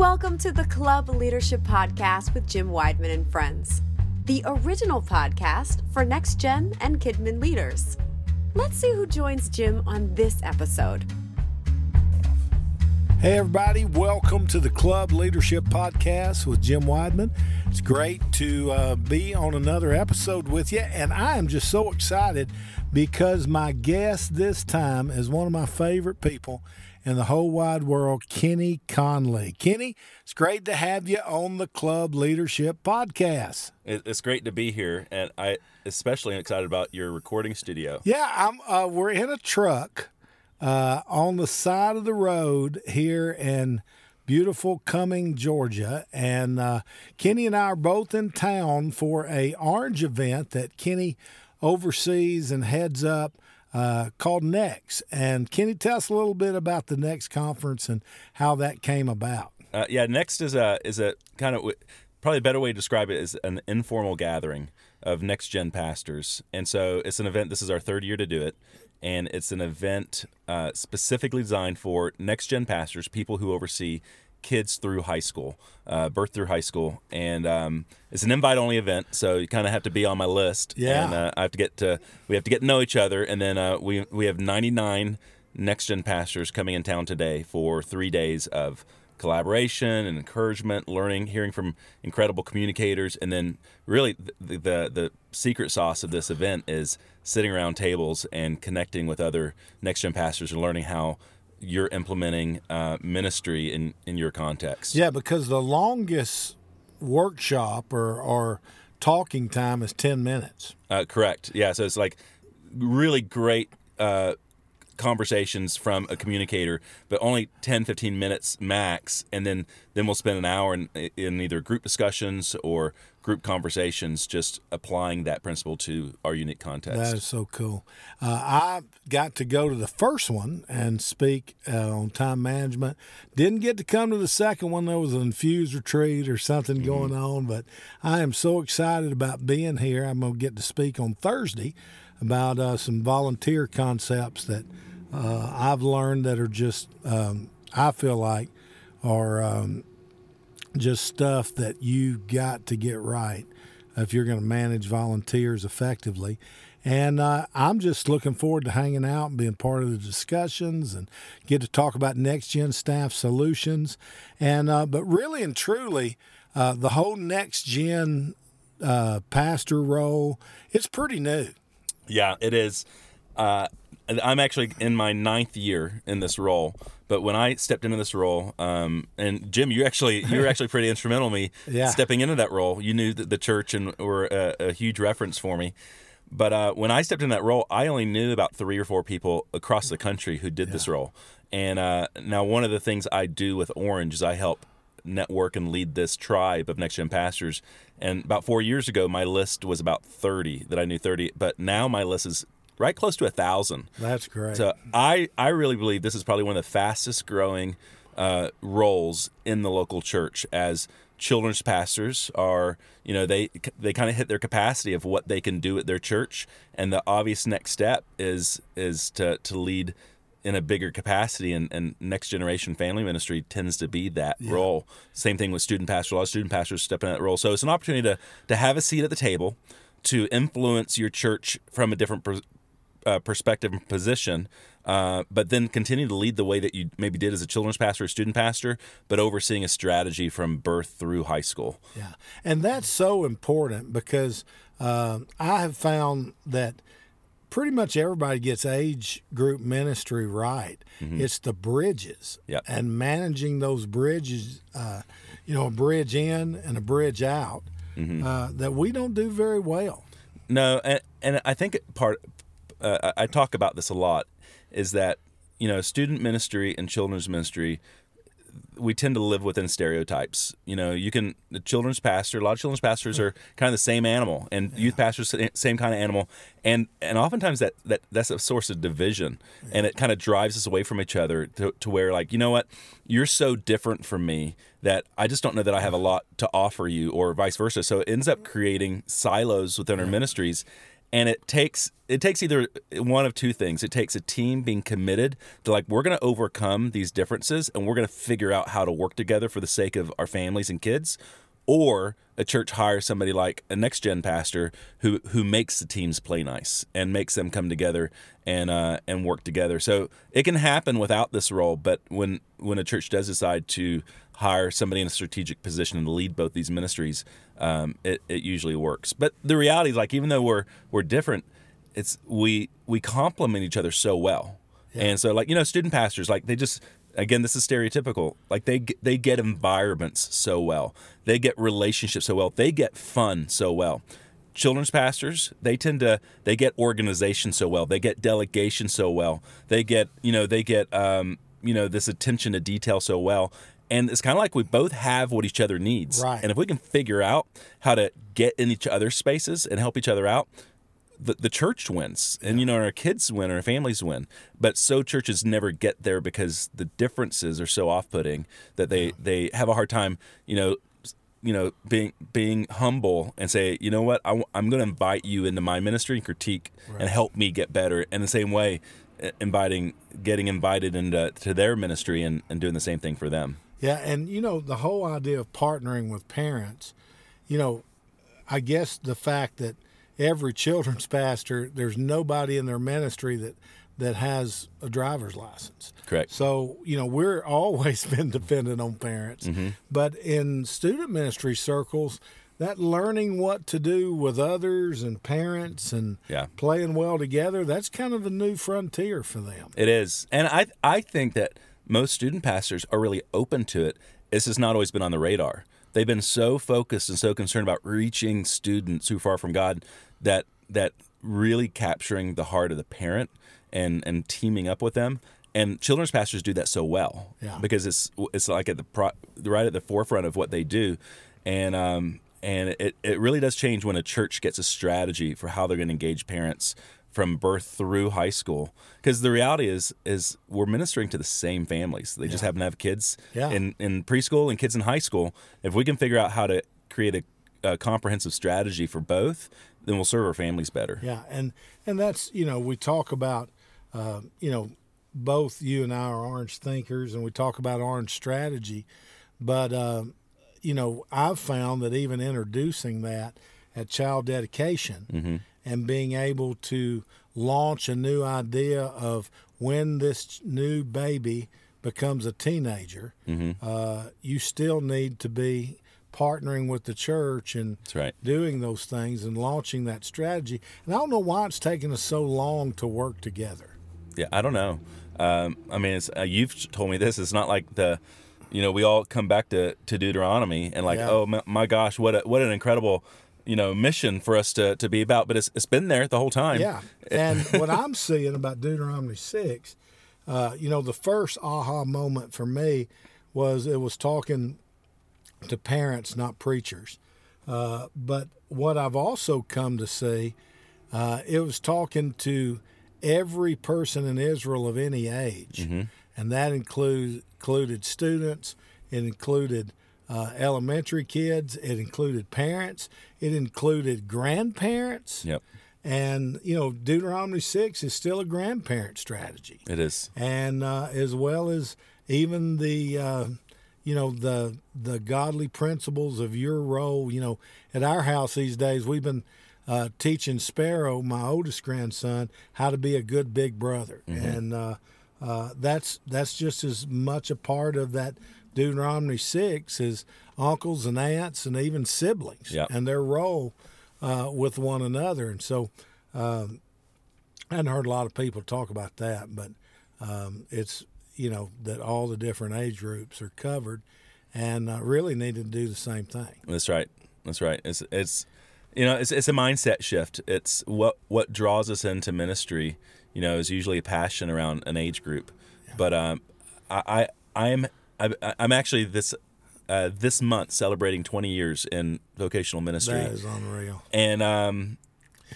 Welcome to the Club Leadership Podcast with Jim Wideman and Friends, the original podcast for next gen and Kidmin leaders. Let's see who joins Jim on this episode. Hey, everybody, welcome to the Club Leadership Podcast with Jim Wideman. It's great to uh, be on another episode with you, and I am just so excited because my guest this time is one of my favorite people in the whole wide world, Kenny Conley. Kenny, it's great to have you on the Club Leadership Podcast. It's great to be here, and I especially am excited about your recording studio. Yeah, I'm. Uh, we're in a truck uh, on the side of the road here in beautiful Cumming, Georgia, and uh, Kenny and I are both in town for a orange event that Kenny oversees and heads up uh, called Next. And can you tell us a little bit about the Next conference and how that came about? Uh, yeah, Next is a is a kind of probably a better way to describe it is an informal gathering of next gen pastors, and so it's an event. This is our third year to do it, and it's an event uh, specifically designed for next gen pastors, people who oversee kids through high school, uh, birth through high school, and um, it's an invite only event, so you kind of have to be on my list. Yeah, and uh, I have to get to we have to get to know each other, and then uh, we we have 99 next gen pastors coming in town today for three days of collaboration and encouragement, learning, hearing from incredible communicators, and then really the, the, the secret sauce of this event is sitting around tables and connecting with other next gen pastors and learning how you're implementing uh, ministry in in your context. Yeah, because the longest workshop or or talking time is ten minutes. Uh, correct. Yeah. So it's like really great. Uh, conversations from a communicator, but only 10, 15 minutes max. And then, then we'll spend an hour in, in either group discussions or group conversations, just applying that principle to our unique context. That is so cool. Uh, I got to go to the first one and speak uh, on time management. Didn't get to come to the second one. There was an infused retreat or something mm-hmm. going on, but I am so excited about being here. I'm going to get to speak on Thursday about uh, some volunteer concepts that uh, I've learned that are just, um, I feel like, are um, just stuff that you got to get right if you're going to manage volunteers effectively. And uh, I'm just looking forward to hanging out and being part of the discussions and get to talk about next gen staff solutions. And uh, but really and truly, uh, the whole next gen uh, pastor role it's pretty new. Yeah, it is. I'm actually in my ninth year in this role. But when I stepped into this role, um, and Jim, you actually you were actually pretty instrumental in me yeah. stepping into that role. You knew that the church and were a, a huge reference for me. But uh, when I stepped in that role, I only knew about three or four people across the country who did yeah. this role. And uh, now, one of the things I do with Orange is I help network and lead this tribe of next gen pastors. And about four years ago, my list was about 30 that I knew 30, but now my list is right close to a thousand. That's great. So I I really believe this is probably one of the fastest growing uh, roles in the local church as children's pastors are you know they they kind of hit their capacity of what they can do at their church and the obvious next step is is to to lead in a bigger capacity and, and next generation family ministry tends to be that yeah. role same thing with student pastors a lot of student pastors step in that role so it's an opportunity to to have a seat at the table to influence your church from a different uh, perspective and position, uh, but then continue to lead the way that you maybe did as a children's pastor or student pastor, but overseeing a strategy from birth through high school. Yeah, and that's so important because uh, I have found that pretty much everybody gets age group ministry right. Mm-hmm. It's the bridges yep. and managing those bridges, uh, you know, a bridge in and a bridge out mm-hmm. uh, that we don't do very well. No, and, and I think part uh, I talk about this a lot, is that you know student ministry and children's ministry we tend to live within stereotypes. You know, you can the children's pastor. A lot of children's pastors are kind of the same animal, and yeah. youth pastors same kind of animal, and and oftentimes that that that's a source of division, yeah. and it kind of drives us away from each other to, to where like you know what, you're so different from me that I just don't know that I have a lot to offer you, or vice versa. So it ends up creating silos within our ministries, and it takes it takes either one of two things. It takes a team being committed to like we're going to overcome these differences and we're going to figure out how to work together for the sake of our families and kids, or a church hires somebody like a next gen pastor who who makes the teams play nice and makes them come together and uh, and work together. So it can happen without this role, but when when a church does decide to hire somebody in a strategic position to lead both these ministries, um, it, it usually works. But the reality is, like, even though we're we're different, it's we we complement each other so well. Yeah. And so, like, you know, student pastors, like, they just again, this is stereotypical. Like they they get environments so well, they get relationships so well, they get fun so well. Children's pastors, they tend to they get organization so well, they get delegation so well, they get you know they get um, you know this attention to detail so well, and it's kind of like we both have what each other needs. Right. And if we can figure out how to get in each other's spaces and help each other out, the, the church wins. And, you know, our kids win, our families win. But so churches never get there because the differences are so off putting that they, yeah. they have a hard time, you know, you know, being being humble and say, you know what, I, am going to invite you into my ministry and critique right. and help me get better. And the same way, inviting, getting invited into to their ministry and, and doing the same thing for them. Yeah, and you know the whole idea of partnering with parents, you know, I guess the fact that every children's pastor, there's nobody in their ministry that that has a driver's license. Correct. So, you know, we're always been dependent on parents. Mm-hmm. But in student ministry circles, that learning what to do with others and parents and yeah. playing well together, that's kind of a new frontier for them. It is. And I I think that most student pastors are really open to it. This has not always been on the radar. They've been so focused and so concerned about reaching students who are far from God that that really capturing the heart of the parent and and teaming up with them. And children's pastors do that so well yeah. because it's it's like at the pro, right at the forefront of what they do, and um and it, it really does change when a church gets a strategy for how they're going to engage parents from birth through high school because the reality is is we're ministering to the same families they yeah. just happen to have kids yeah. in in preschool and kids in high school if we can figure out how to create a, a, comprehensive strategy for both then we'll serve our families better yeah and and that's you know we talk about uh, you know both you and I are orange thinkers and we talk about orange strategy but um, you know I've found that even introducing that at child dedication mm-hmm and being able to launch a new idea of when this new baby becomes a teenager, mm-hmm. uh, you still need to be partnering with the church and right. doing those things and launching that strategy. And I don't know why it's taken us so long to work together. Yeah, I don't know. Um, I mean, it's, uh, you've told me this. It's not like the, you know, we all come back to, to Deuteronomy and like, yeah. oh my, my, gosh, what a, what an incredible you know mission for us to, to be about but it's, it's been there the whole time yeah and what i'm seeing about deuteronomy 6 uh, you know the first aha moment for me was it was talking to parents not preachers uh, but what i've also come to see uh, it was talking to every person in israel of any age mm-hmm. and that include, included students it included uh, elementary kids. It included parents. It included grandparents. Yep. And you know, Deuteronomy six is still a grandparent strategy. It is. And uh, as well as even the, uh, you know, the the godly principles of your role. You know, at our house these days, we've been uh, teaching Sparrow, my oldest grandson, how to be a good big brother, mm-hmm. and uh, uh, that's that's just as much a part of that Deuteronomy 6 is uncles and aunts and even siblings yep. and their role uh, with one another. And so um, I hadn't heard a lot of people talk about that, but um, it's, you know, that all the different age groups are covered and uh, really need to do the same thing. That's right. That's right. It's, it's, you know, it's, it's a mindset shift. It's what, what draws us into ministry, you know, is usually a passion around an age group. Yeah. But um, I, I, I'm I, am actually this uh, this month celebrating 20 years in vocational ministry. That is unreal. And um,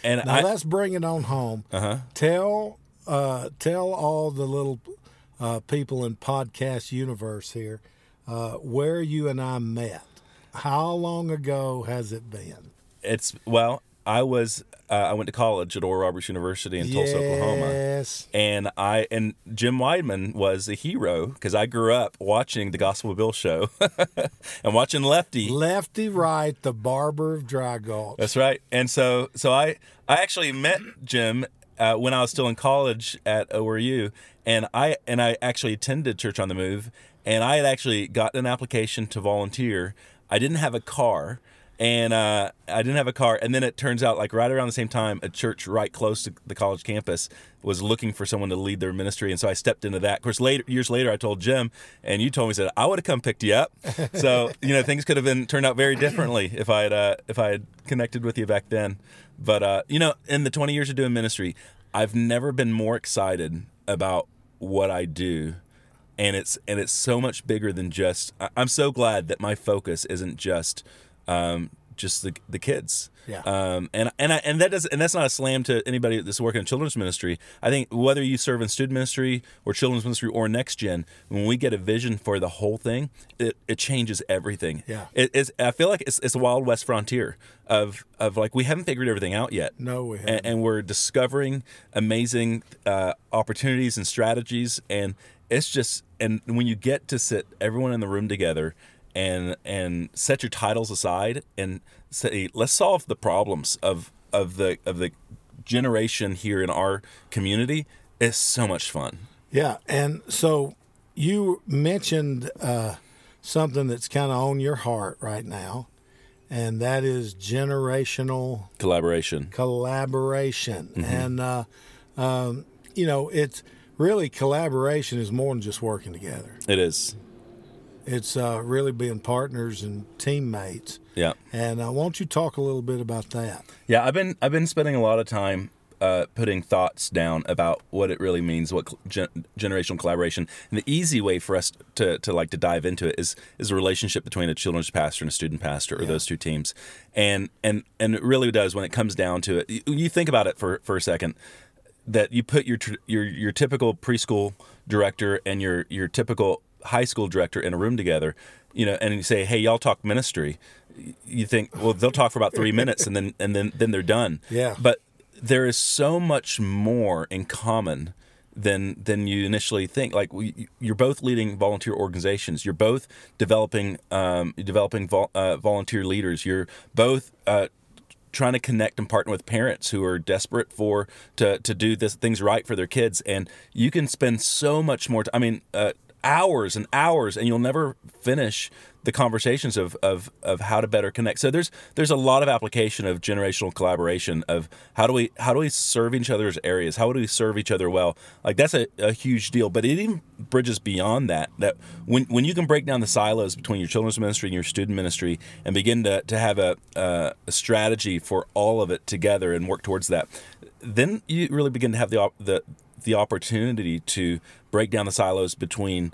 and now I, let's bring it on home. Uh-huh. Tell uh, tell all the little uh, people in podcast universe here uh, where you and I met. How long ago has it been? It's well, I was uh, I went to college at Oral Roberts University in Tulsa, Oklahoma. Yes. And I and Jim Wideman was a hero because I grew up watching the Gospel Bill show and watching Lefty. Lefty Right, the barber of Dry Gulch. That's right. And so so I I actually met Jim uh, when I was still in college at ORU, and I and I actually attended Church on the Move, and I had actually gotten an application to volunteer. I didn't have a car, and uh, I didn't have a car. And then it turns out, like right around the same time, a church right close to the college campus was looking for someone to lead their ministry, and so I stepped into that. Of course, later years later, I told Jim, and you told me said I would have come picked you up. so you know things could have been turned out very differently if I had uh, if I had connected with you back then. But uh, you know, in the 20 years of doing ministry, I've never been more excited about what I do and it's and it's so much bigger than just i'm so glad that my focus isn't just um just the the kids Yeah. um and and I, and that does and that's not a slam to anybody that's working in children's ministry i think whether you serve in student ministry or children's ministry or next gen when we get a vision for the whole thing it, it changes everything Yeah. it, it's i feel like it's, it's a wild west frontier of of like we haven't figured everything out yet No, we and, haven't. and we're discovering amazing uh, opportunities and strategies and it's just and when you get to sit everyone in the room together and and set your titles aside and say let's solve the problems of of the of the generation here in our community it's so much fun Yeah, and so you mentioned uh, something that's kind of on your heart right now, and that is generational collaboration collaboration. Mm-hmm. And uh, um, you know, it's really collaboration is more than just working together. it is It's uh, really being partners and teammates. yeah And uh, won't you talk a little bit about that? Yeah, I've been I've been spending a lot of time uh, putting thoughts down about what it really means, what gen- generational collaboration, and the easy way for us to, to like to dive into it is is a relationship between a children's pastor and a student pastor, or those two teams, and and and it really does when it comes down to it. You, you think about it for for a second that you put your your your typical preschool director and your your typical high school director in a room together, you know, and you say, "Hey, y'all talk ministry." You think, well, they'll talk for about three minutes and then and then then they're done. Yeah. But there is so much more in common than than you initially think. Like we, you're both leading volunteer organizations. You're both developing um, developing vol- uh, volunteer leaders. You're both uh, trying to connect and partner with parents who are desperate for to to do this things right for their kids and you can spend so much more t- i mean uh, hours and hours and you'll never finish the conversations of, of of how to better connect. So there's there's a lot of application of generational collaboration of how do we how do we serve each other's areas? How do we serve each other well? Like that's a, a huge deal but it even bridges beyond that that when when you can break down the silos between your children's ministry and your student ministry and begin to, to have a, a, a strategy for all of it together and work towards that then you really begin to have the the the opportunity to break down the silos between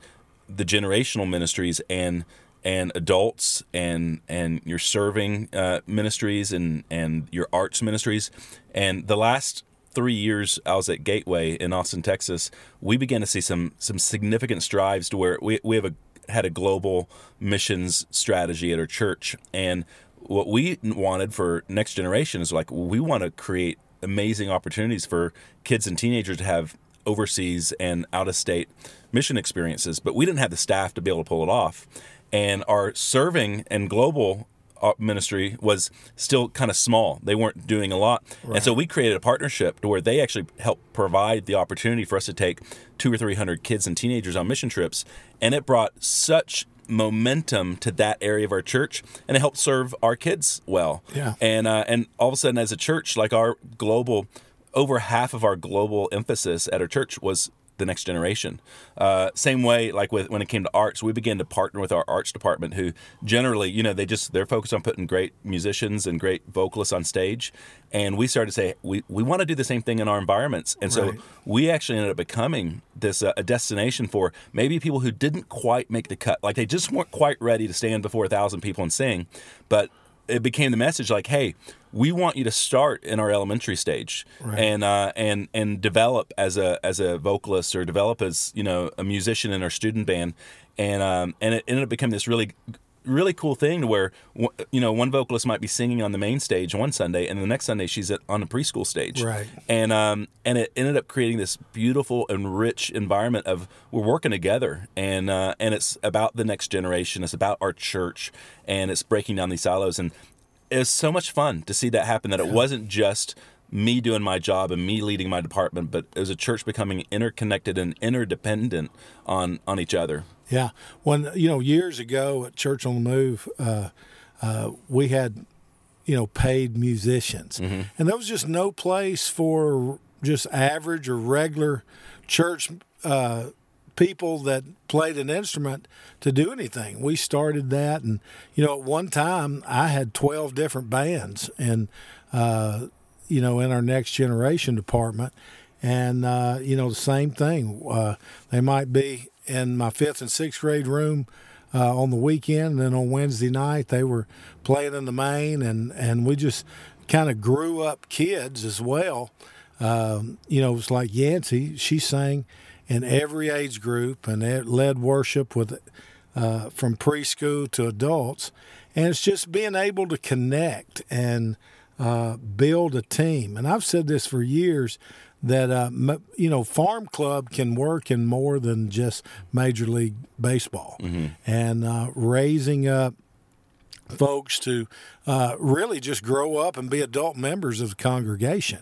the generational ministries and and adults and and your serving uh, ministries and and your arts ministries. And the last three years I was at Gateway in Austin, Texas, we began to see some some significant strides to where we we have a had a global missions strategy at our church. And what we wanted for next generation is like we want to create amazing opportunities for kids and teenagers to have overseas and out of state mission experiences but we didn't have the staff to be able to pull it off and our serving and global uh, ministry was still kind of small. They weren't doing a lot. And so we created a partnership to where they actually helped provide the opportunity for us to take two or 300 kids and teenagers on mission trips. And it brought such momentum to that area of our church and it helped serve our kids well. Yeah. And, uh, and all of a sudden, as a church, like our global, over half of our global emphasis at our church was the next generation. Uh, same way, like with when it came to arts, we began to partner with our arts department, who generally, you know, they just they're focused on putting great musicians and great vocalists on stage, and we started to say we we want to do the same thing in our environments, and so Right. we actually ended up becoming this uh, a destination for maybe people who didn't quite make the cut, like they just weren't quite ready to stand before a thousand people and sing, but it became the message like, hey, we want you to start in our elementary stage and uh, and and develop as a as a vocalist or develop as you know a musician in our student band, and um, and it ended up becoming this really really cool thing to where you know one vocalist might be singing on the main stage one Sunday, and the next Sunday she's at, on the preschool stage, right? And um, and it ended up creating this beautiful and rich environment of we're working together, and uh, and it's about the next generation, it's about our church, and it's breaking down these silos, and it's so much fun to see that happen. That it wasn't just me doing my job and me leading my department, but as a church becoming interconnected and interdependent on on each other. Yeah, when you know years ago at Church on the Move, uh, uh, we had you know paid musicians, mm-hmm. and there was just no place for just average or regular church uh, people that played an instrument to do anything. We started that, and you know, at one time I had twelve different bands, and uh, you know, in our next generation department, and uh, you know, the same thing. Uh, they might be in my fifth and sixth grade room uh, on the weekend. And then on Wednesday night, they were playing in the main, and, and we just kind of grew up kids as well. Um, you know, it's like Yancey, she sang in every age group and led worship with uh, from preschool to adults. And it's just being able to connect and uh, build a team. And I've said this for years that uh, you know farm club can work in more than just major league baseball mm-hmm. and uh, raising up folks to uh, really just grow up and be adult members of the congregation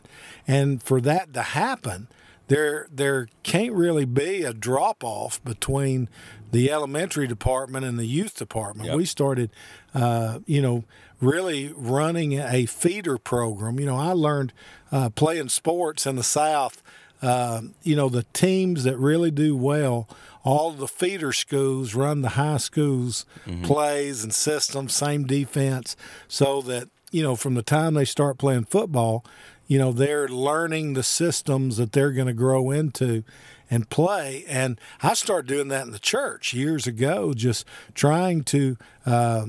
and for that to happen there there can't really be a drop off between the elementary department and the youth department. Yep. We started, uh, you know, really running a feeder program. You know, I learned uh, playing sports in the South. Uh, you know, the teams that really do well, all the feeder schools run the high schools mm-hmm. plays and systems, same defense, so that you know from the time they start playing football, you know they're learning the systems that they're going to grow into and play. And I started doing that in the church years ago, just trying to uh,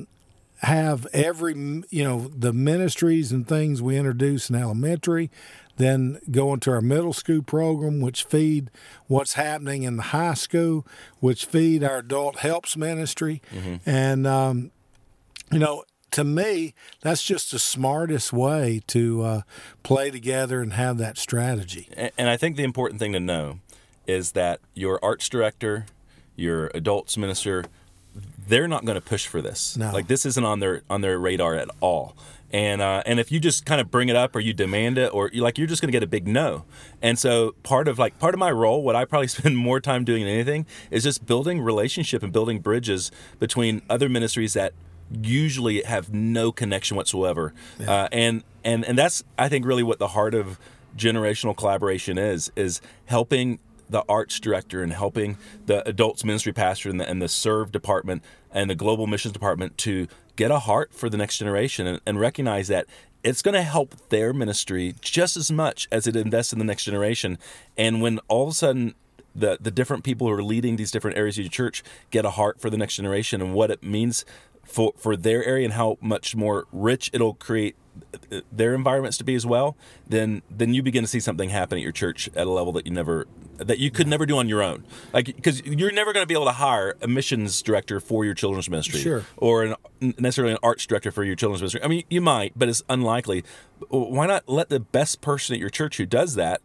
have every, you know, the ministries and things we introduce in elementary, then go into our middle school program, which feed what's happening in the high school, which feed our adult helps ministry. Mm-hmm. And, um, you know, to me, that's just the smartest way to uh, play together and have that strategy. And I think the important thing to know is that your arts director, your adults minister, they're not going to push for this. No. Like this isn't on their on their radar at all. And uh, and if you just kind of bring it up or you demand it or you like you're just going to get a big no. And so part of like part of my role, what I probably spend more time doing than anything, is just building relationship and building bridges between other ministries that usually have no connection whatsoever. Yeah. Uh, and and and that's I think really what the heart of generational collaboration is is helping the arts director and helping the adults ministry pastor and the, and the serve department and the global missions department to get a heart for the next generation and, and recognize that it's going to help their ministry just as much as it invests in the next generation. And when all of a sudden the the different people who are leading these different areas of your church get a heart for the next generation and what it means for for their area and how much more rich it'll create their environments to be as well, then then you begin to see something happen at your church at a level that you never that you could never do on your own. Like because you're never going to be able to hire a missions director for your children's ministry, sure. or an, necessarily an arts director for your children's ministry. I mean, you might, but it's unlikely. Why not let the best person at your church who does that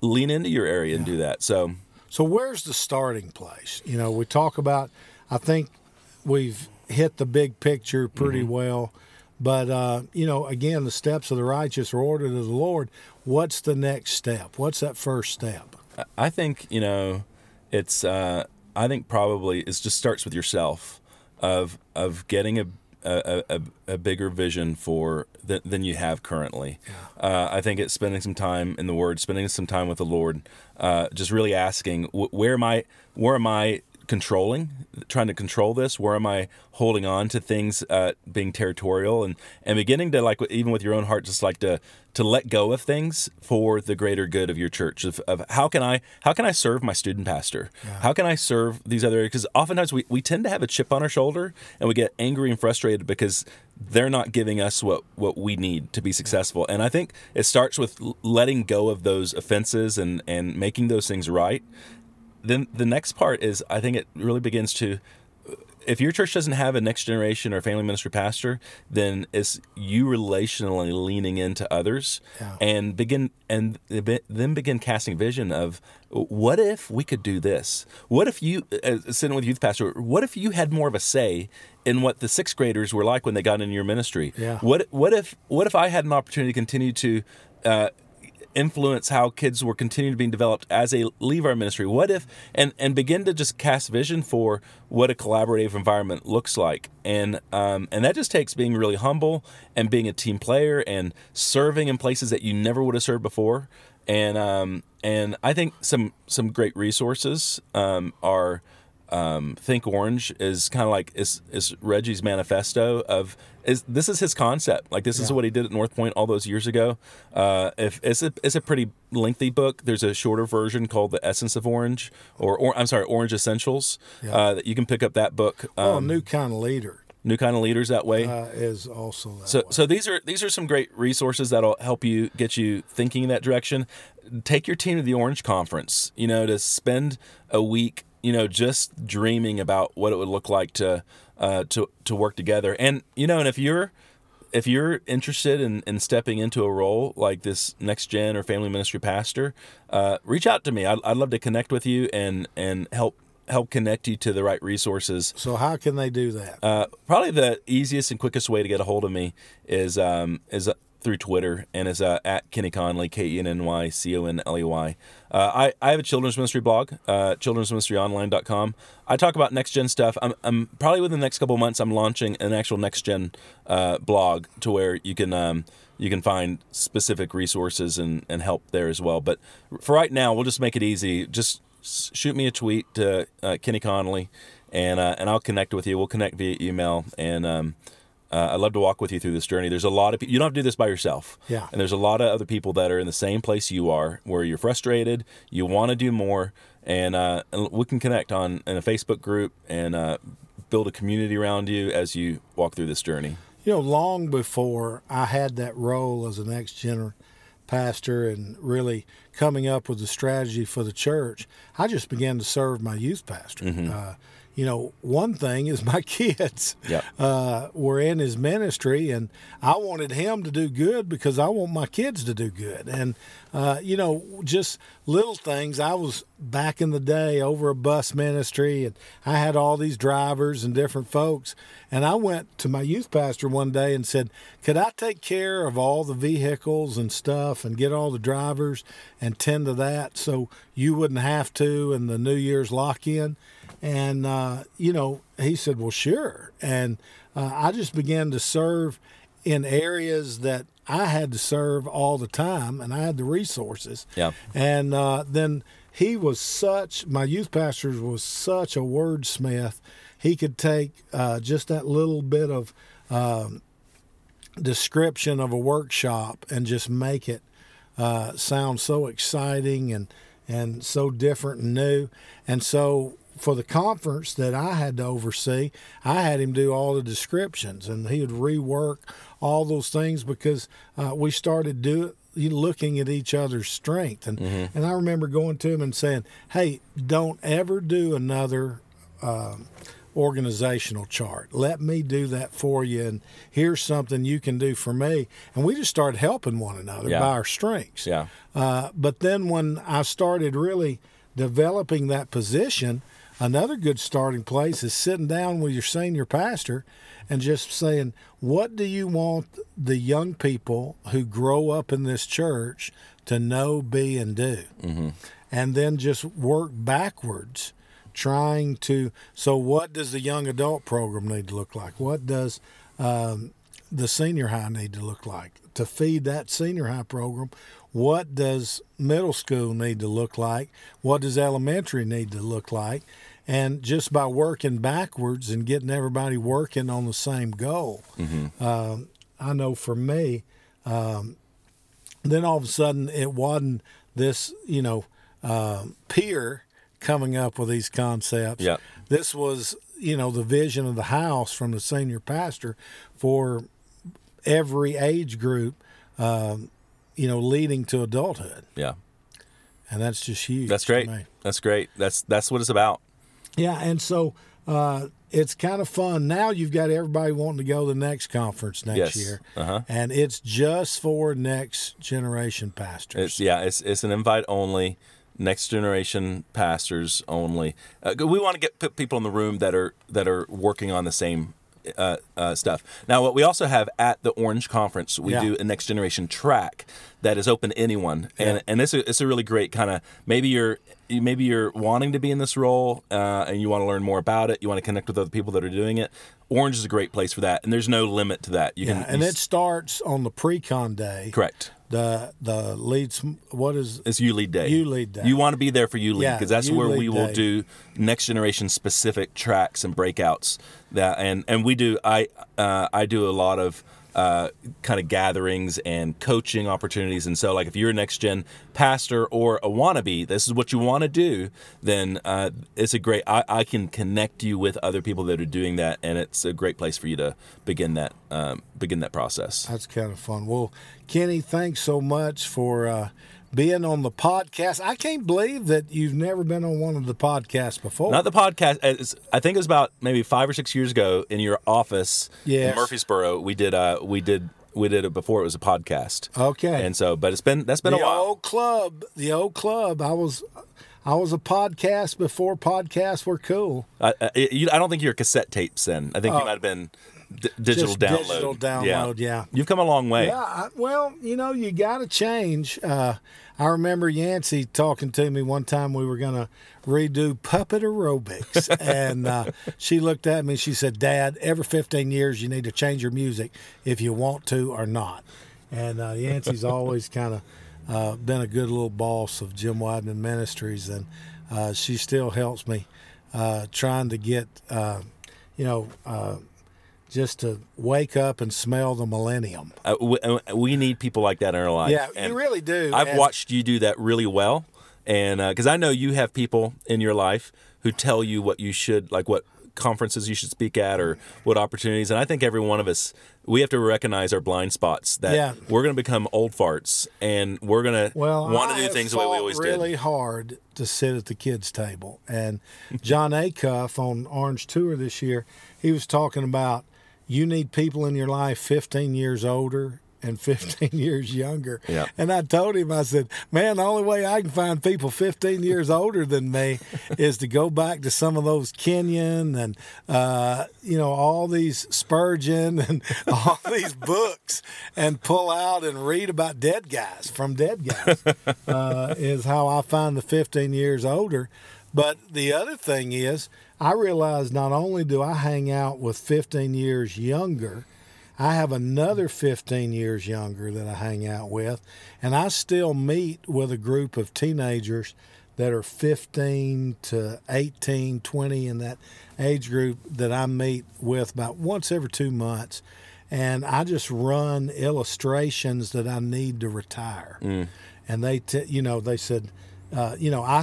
lean into your area yeah. and do that? So, so where's the starting place? You know, we talk about. I think we've hit the big picture pretty mm-hmm. well but, uh, you know, again, the steps of the righteous are ordered of the Lord. What's the next step? What's that first step? I think, you know, it's, uh, I think probably it just starts with yourself of, of getting a, a, a, a bigger vision for th- than you have currently. Uh, I think it's spending some time in the Word, spending some time with the Lord, uh, just really asking, where am I, where am I controlling, trying to control this? Where am I holding on to things, uh, being territorial, and and beginning to like even with your own heart, just like to to let go of things for the greater good of your church. Of, of how can I how can I serve my student pastor? Yeah. How can I serve these other? Because oftentimes we we tend to have a chip on our shoulder and we get angry and frustrated because they're not giving us what what we need to be successful. And I think it starts with letting go of those offenses and and making those things right then the next part is I think it really begins to if your church doesn't have a next generation or family ministry pastor, then it's you relationally leaning into others Yeah. and begin and then begin casting vision of what if we could do this? What if you uh, sitting with youth pastor? What if you had more of a say in what the sixth graders were like when they got into your ministry? Yeah. What what if what if I had an opportunity to continue to uh, influence how kids were continuing to being developed as they leave our ministry? What if and and begin to just cast vision for what a collaborative environment looks like. And um, and that just takes being really humble and being a team player and serving in places that you never would have served before. And um, and I think some some great resources um, are um, Think Orange is kind of like is is Reggie's manifesto of is this is his concept like this is what he did at North Point all those years ago. Uh, if it's a it's a pretty lengthy book. There's a shorter version called The Essence of Orange or, or I'm sorry Orange Essentials Yeah. uh, that you can pick up that book. A Um, new kind of leader new kind of leaders that way. uh, is also that So, way. so these are these are some great resources that'll help you get you thinking in that direction. Take your team to the Orange Conference. You know, to spend a week, you know, just dreaming about what it would look like to uh, to to work together. And you know, and if you're if you're interested in, in stepping into a role like this next gen or family ministry pastor, uh, reach out to me. I'd, I'd love to connect with you and and help help connect you to the right resources so how can they do that? uh, probably the easiest and quickest way to get a hold of me is um, is uh, through Twitter and is uh, at Kenny Conley K E N N Y C O N L E Y. Uh, I I have a children's ministry blog, uh, children'sministryonline.com. I talk about next gen stuff. I'm, I'm probably within the next couple months. I'm launching an actual next gen uh, blog to where you can. Um, you can find specific resources and, and help there as well. But for right now, we'll just make it easy. Just shoot me a tweet to uh, Kenny Conley, and uh, and I'll connect with you. We'll connect via email, and um, uh, I'd love to walk with you through this journey. There's a lot of people. You don't have to do this by yourself. Yeah. And there's a lot of other people that are in the same place you are, where you're frustrated, you want to do more, and, uh, and we can connect on in a Facebook group and uh, build a community around you as you walk through this journey. You know, long before I had that role as a next gen pastor and really coming up with the strategy for the church, I just began to serve my youth pastor. Mm-hmm. You know, one thing is my kids Yep. uh, were in his ministry, and I wanted him to do good because I want my kids to do good. And, uh, you know, just little things. I was back in the day over a bus ministry, and I had all these drivers and different folks. And I went to my youth pastor one day and said, Could I take care of all the vehicles and stuff and get all the drivers and tend to that so you wouldn't have to in the New Year's lock in? And, uh, you know, he said, Well, sure. And uh, I just began to serve in areas that I had to serve all the time and I had the resources. Yeah. And uh, then he was such, my youth pastor was such a wordsmith. He could take uh, just that little bit of um, description of a workshop and just make it uh, sound so exciting and and so different and new. And so for the conference that I had to oversee, I had him do all the descriptions and he would rework all those things because uh, we started do looking at each other's strength. And and I remember going to him and saying, "Hey, don't ever do another." Um, organizational chart. Let me do that for you, and here's something you can do for me. And we just started helping one another Yeah. by our strengths. Yeah. Uh, but then when I started really developing that position, another good starting place is sitting down with your senior pastor and just saying, What do you want the young people who grow up in this church to know, be, and do? And then just work backwards, trying to. So, what does the young adult program need to look like? What does um, the senior high need to look like to feed that senior high program what does middle school need to look like what does elementary need to look like and just by working backwards and getting everybody working on the same goal um, i know for me um, then all of a sudden it wasn't this you know um, peer coming up with these concepts Yep. this was you know the vision of the house from the senior pastor for every age group um, you know leading to adulthood Yeah. and that's just huge That's great. That's great. That's that's what it's about. Yeah and so uh, it's kind of fun. Now you've got everybody wanting to go to the next conference next Yes. year, Uh-huh. and it's just for next generation pastors. It's yeah, it's it's an invite only, next generation pastors only. Uh, we want to get put people in the room that are that are working on the same uh, uh, stuff. Now, what we also have at the Orange Conference, we Yeah. do a next generation track that is open to anyone, and and it's a, it's a really great kind of maybe you're you- maybe you're wanting to be in this role uh, and you want to learn more about it. You want to connect with other people that are doing it. Orange is a great place for that, and there's no limit to that. You yeah, can and it starts on the pre-con day. correct. The the leads. What is It's you lead day. You lead day. You want to be there for you lead Yeah, because that's where we will do next generation specific tracks and breakouts. That and and we do. I uh, I do a lot of. Uh, kind of gatherings and coaching opportunities, and so like if you're a next gen pastor or a wannabe, this is what you want to do. Then uh, it's a great. I, I can connect you with other people that are doing that, and it's a great place for you to begin that um, begin that process. That's kind of fun. Well, Kenny, thanks so much for uh, being on the podcast. I can't believe that you've never been on one of the podcasts before. Not the podcast. it's- I think it was about maybe five or six years ago in your office Yes. in Murfreesboro. We did. Uh, we did. We did it before it was a podcast. Okay. And so, but it's been that's been the a while. old club, the old club. I was, I was a podcast before podcasts were cool. I, I, you, I don't think you're cassette tapes then. I think you might have been d- digital download. digital download, yeah. You've come a long way. Yeah, I, well, you know, you got to change. Uh, I remember Yancey talking to me one time. We were going to redo puppet aerobics, and uh, she looked at me. She said, "Dad, every 15 years, you need to change your music if you want to or not." And uh, Yancey's always kind of uh, been a good little boss of Jim Wideman Ministries, and uh, she still helps me uh, trying to get, uh, you know. Uh, just to wake up and smell the millennium. Uh, we, uh, we need people like that in our life. Yeah, And you really do. I've And- watched you do that really well, and because I know you have people in your life who tell you what you should like, what conferences you should speak at, or what opportunities. And I think every one of us, we have to recognize our blind spots. That Yeah. we're going to become old farts, and we're going to Well, want I to do things the way we always really did. Really hard to sit at the kids' table. And Jon Acuff on Orange Tour this year, he was talking about you need people in your life 15 years older and 15 years younger. Yeah. And I told him, I said, man, the only way I can find people 15 years older than me is to go back to some of those Kenyon and, uh, you know, all these Spurgeon and all these books and pull out and read about dead guys from dead guys uh, is how I find the 15 years older. But the other thing is, I realize not only do I hang out with 15 years younger, I have another 15 years younger that I hang out with, and I still meet with a group of teenagers that are 15 to 18, 20 in that age group that I meet with about once every two months. And I just run illustrations that I need to retire. And they, t- you know, they said, uh, you know, I,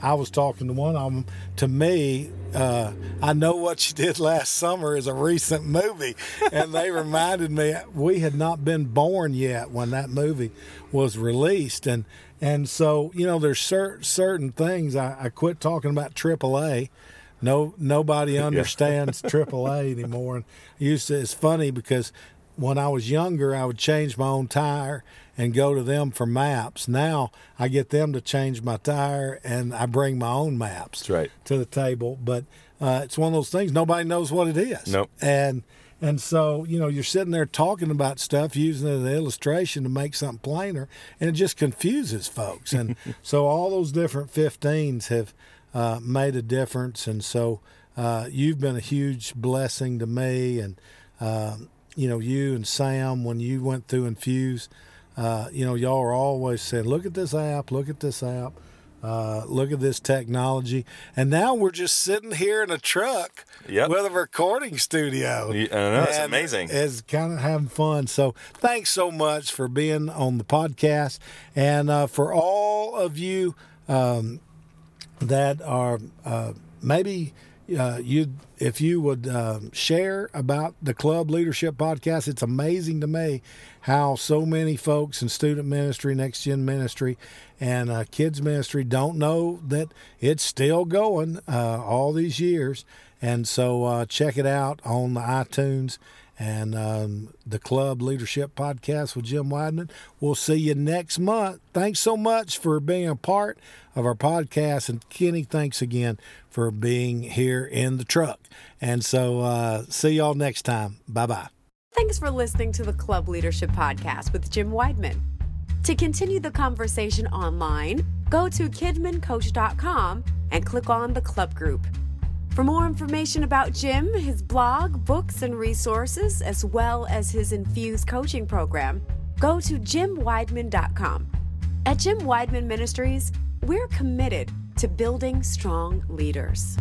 I was talking to one of them. To me, uh, I know what you did last summer is a recent movie, and they reminded me we had not been born yet when that movie was released, and and so you know there's cer- certain things I, I quit talking about AAA. No, nobody understands AAA anymore. And used to. It's funny because when I was younger, I would change my own tire and go to them for maps. Now I get them to change my tire and I bring my own maps right. to the table. But uh, it's one of those things nobody knows what it is. Nope. And and so you know you're sitting there talking about stuff, using it as an illustration to make something plainer, and it just confuses folks. And so all those different 15s have uh, made a difference. And so uh, you've been a huge blessing to me and. Um, you know, you and Sam, when you went through Infuse, uh, you know, y'all are always saying, look at this app, look at this app, uh, look at this technology. And now we're just sitting here in a truck Yep. with a recording studio. You- I know, it's amazing. It's kind of having fun. So thanks so much for being on the podcast. And uh, for all of you um, that are uh, maybe uh, you if you would um, share about the club leadership podcast it's amazing to me how so many folks in student ministry next gen ministry and uh, kids ministry don't know that it's still going uh, all these years. And so uh, check it out on the iTunes and um, the Club Leadership Podcast with Jim Wideman. We'll see you next month. Thanks so much for being a part of our podcast. And Kenny, thanks again for being here in the truck. And so uh, see y'all next time. Bye bye. Thanks for listening to the Club Leadership Podcast with Jim Wideman. To continue the conversation online, go to kidmincoach.com and click on the club group. For more information about Jim, his blog, books, and resources, as well as his Infuse coaching program, go to jimwideman.com. At Jim Wideman Ministries, we're committed to building strong leaders.